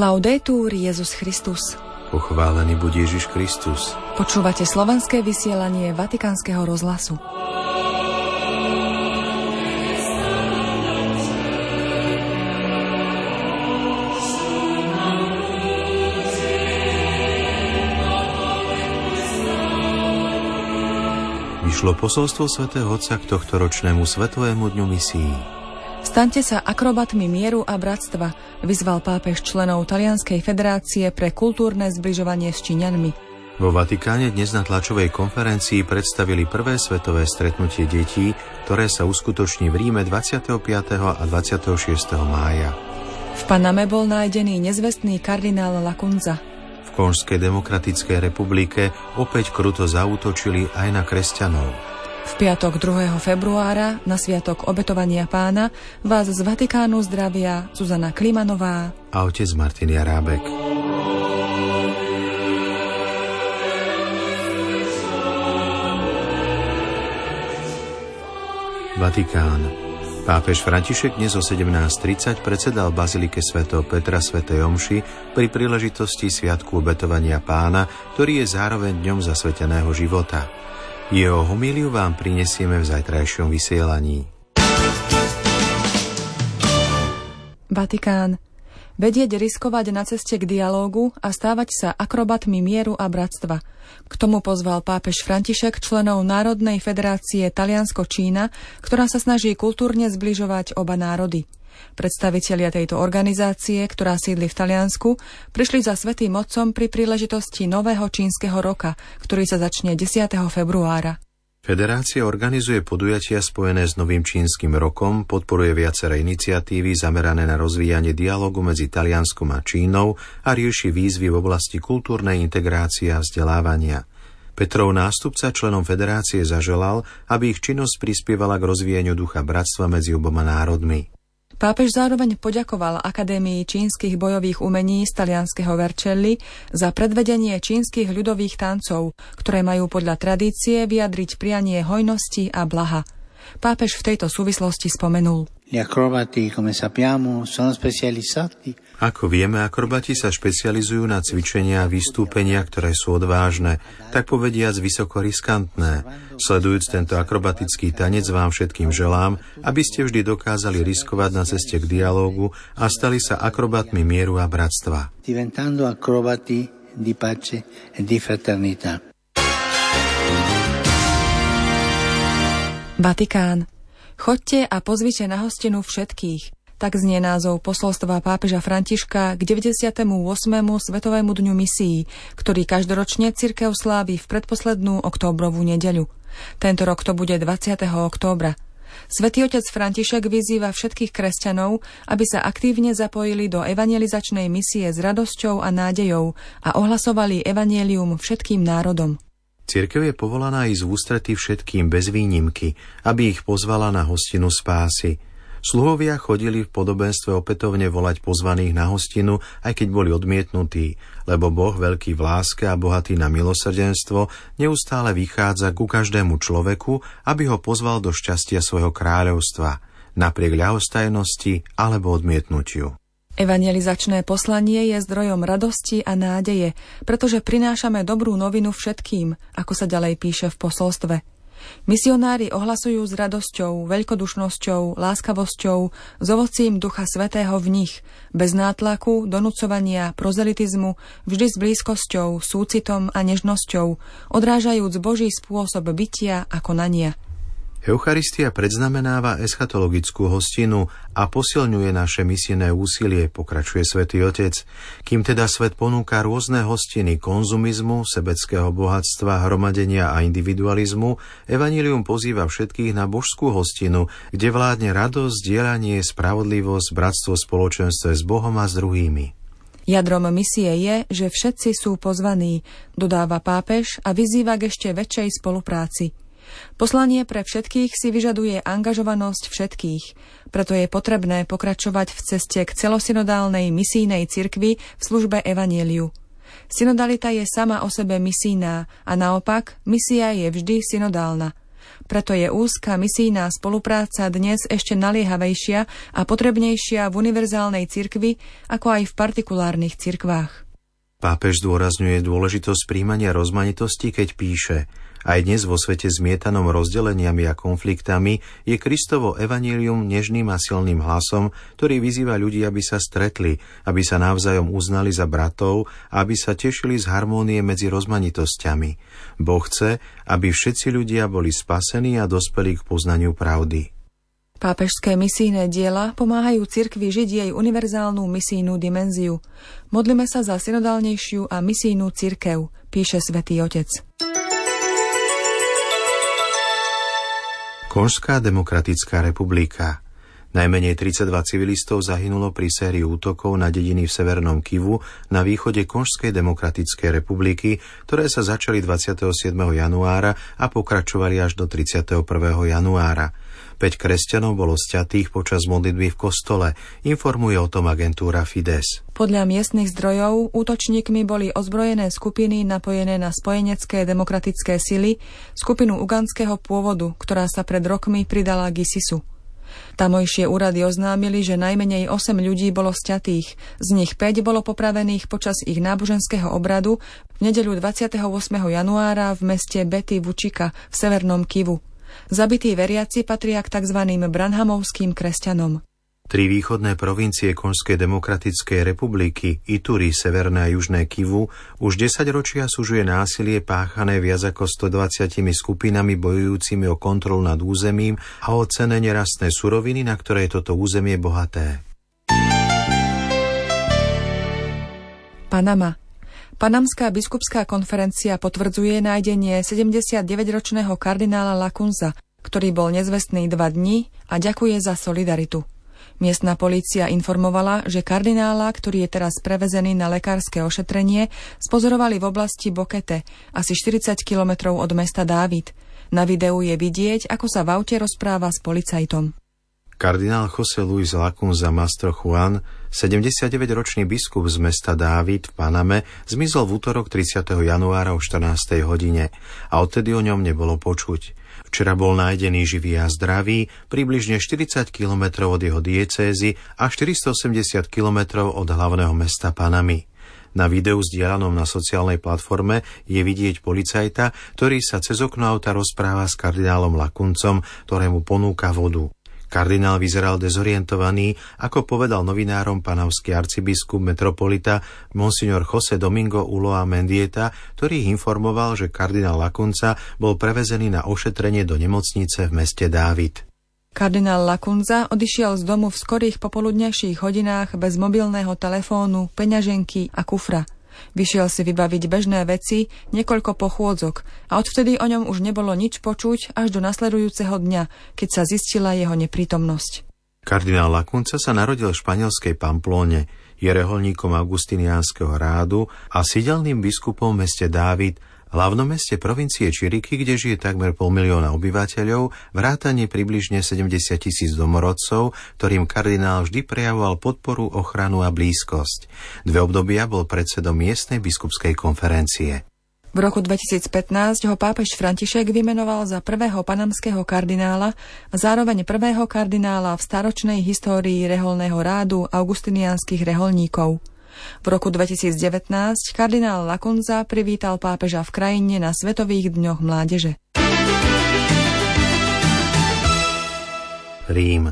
Laudetur Jezus Christus. Pochválený buď Ježiš Kristus. Počúvate slovenské vysielanie Vatikánskeho rozhlasu. Vyšlo posolstvo svätého Otca k tohto ročnému Svetovému dňu misií. Staňte sa akrobatmi mieru a bratstva, vyzval pápež členov Talianskej federácie pre kultúrne zbližovanie s Číňanmi. Vo Vatikáne dnes na tlačovej konferencii predstavili prvé svetové stretnutie detí, ktoré sa uskutoční v Ríme 25. a 26. mája. V Paname bol nájdený nezvestný kardinál Lacunza. V Konžskej demokratickej republike opäť kruto zautočili aj na kresťanov. V piatok 2. februára na Sviatok obetovania pána vás z Vatikánu zdravia Zuzana Klimanová a otec Martin Jarábek. Vatikán. Pápež František dnes o 17.30 predsedal Bazilike svätého Petra svätej Omši pri príležitosti Sviatku obetovania pána, ktorý je zároveň dňom zasveteného života. Jeho homíliu vám prinesieme v zajtrajšom vysielaní. Vatikán. Vedieť riskovať na ceste k dialógu a stávať sa akrobatmi mieru a bratstva. K tomu pozval pápež František členov Národnej federácie Taliansko-Čína, ktorá sa snaží kultúrne zbližovať oba národy. Predstavitelia tejto organizácie, ktorá sídli v Taliansku, prišli za Svetým Otcom pri príležitosti nového čínskeho roka, ktorý sa začne 10. februára. Federácia organizuje podujatia spojené s novým čínskym rokom, podporuje viaceré iniciatívy zamerané na rozvíjanie dialogu medzi Talianskom a Čínou a rieši výzvy v oblasti kultúrnej integrácie a vzdelávania. Petrov nástupca členom federácie zaželal, aby ich činnosť prispievala k rozvíjaniu ducha bratstva medzi oboma národmi. Pápež zároveň poďakoval Akadémii čínskych bojových umení z talianského Vercelli za predvedenie čínskych ľudových tancov, ktoré majú podľa tradície vyjadriť prianie hojnosti a blaha. Pápež v tejto súvislosti spomenul. Ako vieme, akrobati sa špecializujú na cvičenia a vystúpenia, ktoré sú odvážne, tak povediac vysoko riskantné. Sledujúc tento akrobatický tanec vám všetkým želám, aby ste vždy dokázali riskovať na ceste k dialógu a stali sa akrobatmi mieru a bratstva. Diventando acrobati di pace e di fraternità. Vatikán. Chodte a pozvite na hostinu všetkých. Tak znie názov posolstva pápeža Františka k 98. Svetovému dňu misií, ktorý každoročne cirkev slávi v predposlednú októbrovú nedeľu. Tento rok to bude 20. októbra. Svetý otec František vyzýva všetkých kresťanov, aby sa aktívne zapojili do evangelizačnej misie s radosťou a nádejou a ohlasovali evanielium všetkým národom. Cirkev je povolaná ísť v ústretí všetkým bez výnimky, aby ich pozvala na hostinu spásy. Sluhovia chodili v podobenstve opätovne volať pozvaných na hostinu, aj keď boli odmietnutí, lebo Boh, veľký v láske a bohatý na milosrdenstvo, neustále vychádza ku každému človeku, aby ho pozval do šťastia svojho kráľovstva, napriek ľahostajnosti alebo odmietnutiu. Evangelizačné poslanie je zdrojom radosti a nádeje, pretože prinášame dobrú novinu všetkým, ako sa ďalej píše v posolstve. Misionári ohlasujú s radosťou, veľkodušnosťou, láskavosťou, s ovocím Ducha Svetého v nich, bez nátlaku, donúcovania, prozelitizmu, vždy s blízkosťou, súcitom a nežnosťou, odrážajúc Boží spôsob bytia a konania. Eucharistia predznamenáva eschatologickú hostinu a posilňuje naše misijné úsilie, pokračuje svätý Otec, kým teda svet ponúka rôzne hostiny konzumizmu, sebeckého bohatstva, hromadenia a individualizmu, Evangelium pozýva všetkých na božskú hostinu, kde vládne radosť, dielanie, spravodlivosť, bratstvo, spoločenstve s Bohom a s druhými. Jadrom misie je, že všetci sú pozvaní, dodáva pápež a vyzýva k ešte väčšej spolupráci – Poslanie pre všetkých si vyžaduje angažovanosť všetkých, preto je potrebné pokračovať v ceste k celosynodálnej misijnej cirkvi v službe Evanieliu. Synodalita je sama o sebe misijná a naopak misia je vždy synodálna. Preto je úzka misijná spolupráca dnes ešte naliehavejšia a potrebnejšia v univerzálnej cirkvi, ako aj v partikulárnych cirkvách. Pápež zdôrazňuje dôležitosť príjmania rozmanitosti, keď píše Aj dnes vo svete zmietanom rozdeleniami a konfliktami je Kristovo evanílium nežným a silným hlasom, ktorý vyzýva ľudí, aby sa stretli, aby sa navzájom uznali za bratov a aby sa tešili z harmónie medzi rozmanitosťami. Boh chce, aby všetci ľudia boli spasení a dospeli k poznaniu pravdy. Pápežské misijné diela pomáhajú cirkvi žiť jej univerzálnu misijnú dimenziu. Modlime sa za synodálnejšiu a misijnú cirkev, píše svätý Otec. Konžská demokratická republika Najmenej 32 civilistov zahynulo pri sérii útokov na dediny v severnom Kivu na východe Konžskej demokratickej republiky, ktoré sa začali 27. januára a pokračovali až do 31. januára. 5 kresťanov bolo sťatých počas modlitby v kostole, informuje o tom agentúra Fides. Podľa miestnych zdrojov útočníkmi boli ozbrojené skupiny napojené na spojenecké demokratické sily, skupinu uganského pôvodu, ktorá sa pred rokmi pridala k ISISu. Tamojšie úrady oznámili, že najmenej 8 ľudí bolo sťatých, z nich 5 bolo popravených počas ich náboženského obradu v nedeľu 28. januára v meste Betty Vučika v severnom Kivu. Zabití veriaci patria k tzv. branhamovským kresťanom. Tri východné provincie Konžskej demokratickej republiky, Ituri, Severné a Južné Kivu, už 10 ročia súžuje násilie páchané viac ako 120 skupinami bojujúcimi o kontrol nad územím a o cene nerastné suroviny, na ktoré je toto územie bohaté. Panama. Panamská biskupská konferencia potvrdzuje nájdenie 79-ročného kardinála Lacunza, ktorý bol nezvestný dva dní a ďakuje za solidaritu. Miestna polícia informovala, že kardinála, ktorý je teraz prevezený na lekárske ošetrenie, spozorovali v oblasti Bokete, asi 40 kilometrov od mesta Dávid. Na videu je vidieť, ako sa v aute rozpráva s policajtom. Kardinál José Luis Lacunza Mastro Juan, 79-ročný biskup z mesta Dávid v Paname, zmizol v útorok 30. januára o 14. hodine a odtedy o ňom nebolo počuť. Včera bol nájdený živý a zdravý, približne 40 km od jeho diecézy a 480 km od hlavného mesta Panamy. Na videu zdieľanom na sociálnej platforme je vidieť policajta, ktorý sa cez okno auta rozpráva s kardinálom Lakuncom, ktorému ponúka vodu. Kardinál vyzeral dezorientovaný, ako povedal novinárom panavský arcibiskup metropolita monsignor Jose Domingo Uloa Mendieta, ktorý informoval, že kardinál Lacunza bol prevezený na ošetrenie do nemocnice v meste Dávid. Kardinál Lacunza odišiel z domu v skorých popoludnejších hodinách bez mobilného telefónu, peňaženky a kufra – Vyšiel si vybaviť bežné veci, niekoľko pochôdzok a odvtedy o ňom už nebolo nič počuť až do nasledujúceho dňa, keď sa zistila jeho neprítomnosť. Kardinál Lacunca sa narodil v španielskej Pamplóne, je reholníkom augustiniánskeho rádu a sídelným biskupom v meste Dávid hlavnom meste provincie Čiriky, kde žije takmer pol milióna obyvateľov, vrátane približne 70 tisíc domorodcov, ktorým kardinál vždy prejavoval podporu, ochranu a blízkosť. Dve obdobia bol predsedom miestnej biskupskej konferencie. V roku 2015 ho pápež František vymenoval za prvého panamského kardinála a zároveň prvého kardinála v staročnej histórii reholného rádu augustinianských reholníkov. V roku 2019 kardinál Lakonza privítal pápeža v krajine na Svetových dňoch mládeže. Rím.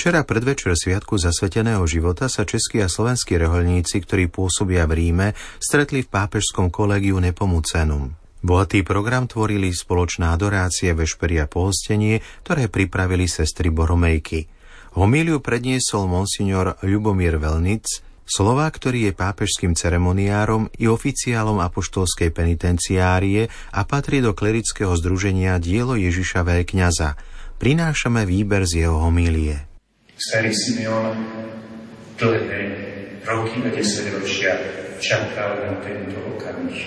Včera predvečer Sviatku zasveteného života sa českí a slovenskí reholníci, ktorí pôsobia v Ríme, stretli v pápežskom kolegiu Nepomucenum. Bohatý program tvorili spoločná adorácie, vešperia a pohostenie, ktoré pripravili sestry Boromejky. Homíliu predniesol monsignor Ľubomír Velnic, Slová, ktorý je pápežským ceremoniárom i oficiálom apoštolskej penitenciárie a patrí do klerického združenia Dielo Ježiša Veľkňaza. Prinášame výber z jeho homílie. Starý Simeon dlhé roky a desaťročia čakal na tento okamih,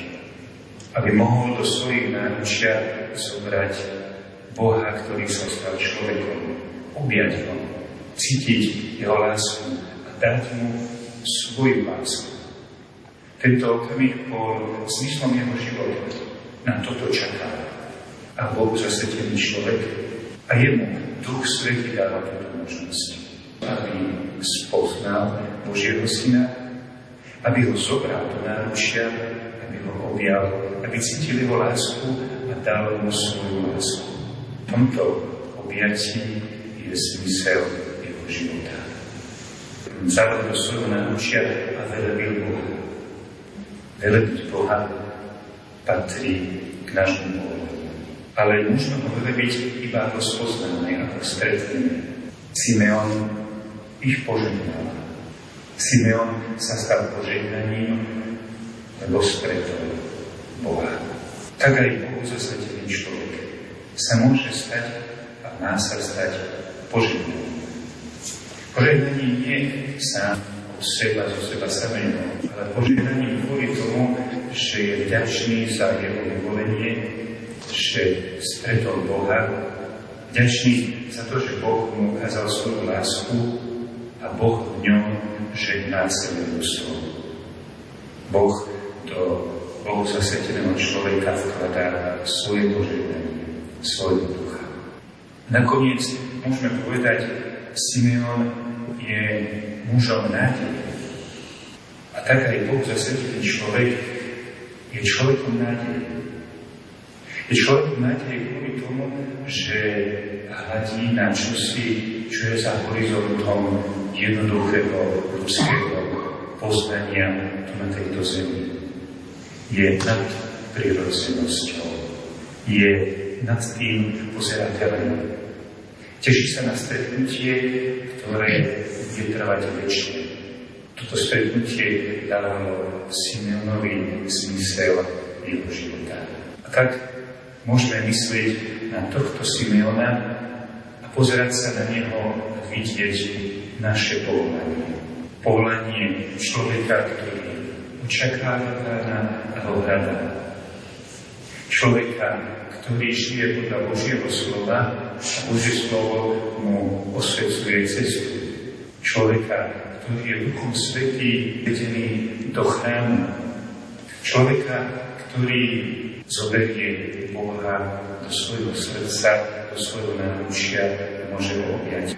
aby mohol do svojich náručia zobrať Boha, ktorý sa stal človekom, objať ho, cítiť jeho lásku a dať mu svoju lásku. Tento okamih bol zmyslom jeho života. Na toto čaká. A Bohu zasvetený človek A jemu Duch Svetý dáva túto možnosť, aby spoznal Božieho Syna, aby ho zobral do náručia, aby ho objal, aby cítil jeho lásku a dal mu svoju lásku. V tomto objatí je smysel jeho života. Zavrel do svojho náručia a velebil Boha. Velebiť Boha patrí k nášmu Bohu ale možno ho byť iba ako spoznané, ako stretnutie. Simeon ich požehnal. Simeon sa stal požehnaním, lebo stretol Boha. Tak aj Bohu zasvetený človek sa môže stať a má sa stať požehnaním. Požehnanie nie sám od seba, zo seba samého, ale požehnaním kvôli tomu, že je vďačný za jeho vyvolenie že stretol Boha, vďačný za to, že Boh mu ukázal svoju lásku a Boh v ňom žehná celé ľudstvo. Boh do Bohu zasveteného človeka vkladá svoje požehnanie, svojho ducha. Nakoniec môžeme povedať, Simeon je mužom nádeje. A tak aj Boh zasvetený človek je človekom nádeje. Je človek nádej kvôli tomu, že hľadí na čosi, čo je za horizontom jednoduchého ľudského poznania tu na tejto zemi. Je nad prírodzenosťou. Je nad tým pozerateľom. Teší sa na stretnutie, ktoré bude trvať väčšie. Toto stretnutie dávalo Simeonovi zmysel jeho života. A tak môžeme myslieť na tohto Simeona a pozerať sa na neho a vidieť naše povolanie. Povolanie človeka, ktorý očakáva pána a ho hľadá. Človeka, ktorý žije podľa Božieho slova a Božie slovo mu osvecuje cestu. Človeka, ktorý je Duchom Svetý vedený do chrámu. Človeka, ktorý zoberie Boha do svojho srdca, do svojho náručia môže ho objať.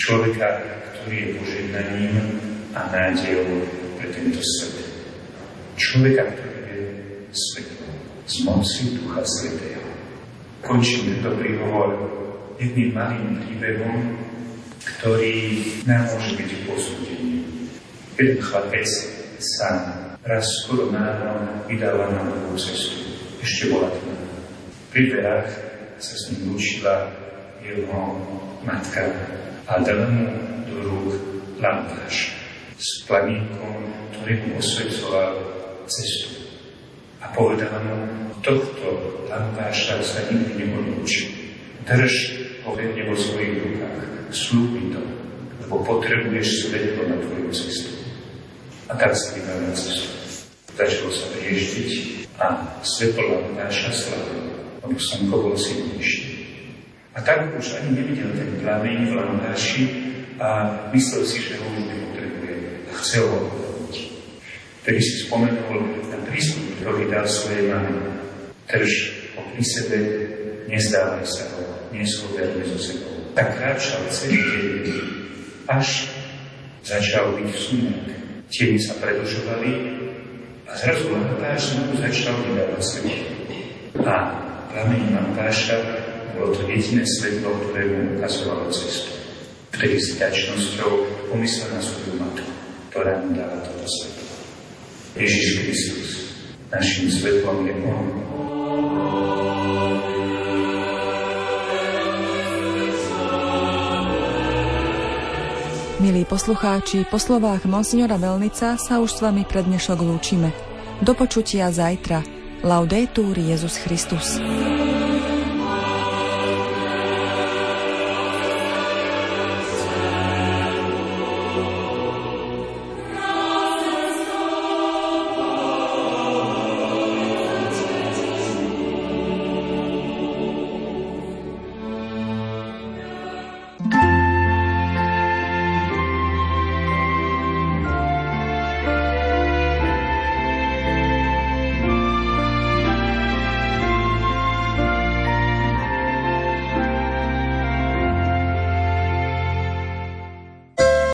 Človeka, ktorý je požehnaním a nádejou pre tento svet. Človeka, ktorý je svetlom z moci Ducha Svetého. Končím tento príhovor jedným malým príbehom, ktorý nám môže byť posúdením. Jeden chlapec sa raz skoro ráno vydala na novú cestu. Ešte bola tma. Pri dverách sa s ním učila jeho matka a dala mu do rúk lampáš s plamínkom, ktorý mu osvetľoval cestu. A povedala mu, tohto lampáša sa nikdy neodlúči. Drž vedne vo svojich rukách, slúbi to, lebo potrebuješ svetlo na tvoju cestu. A tak vydal na cestu. Začalo sa prieždiť a svetlo lampáša slavilo lebo slnko bolo silnejšie. A tak už ani nevidel ten plameň v lampáši a myslel si, že ho už nepotrebuje chcel ho Tedy si spomenul na prístup, ktorý dal svojej mame. Drž ho pri sebe, nezdávaj sa ho, nesvoberme so sebou. Tak kráčal celý deň, až začal byť sunek. Tieni sa predlžovali a zrazu lampáš znovu začal vydávať svetlo. A plamení Mantáša bolo to jediné svetlo, ktoré mu ukazovalo cestu. Vtedy s vďačnosťou pomyslel na svoju matku, ktorá mu dala toto svetlo. Ježiš Kristus, našim svetlom je On. Milí poslucháči, po slovách Monsignora Velnica sa už s vami pre dnešok lúčime. Do počutia zajtra. Laudetur Jezus Christus.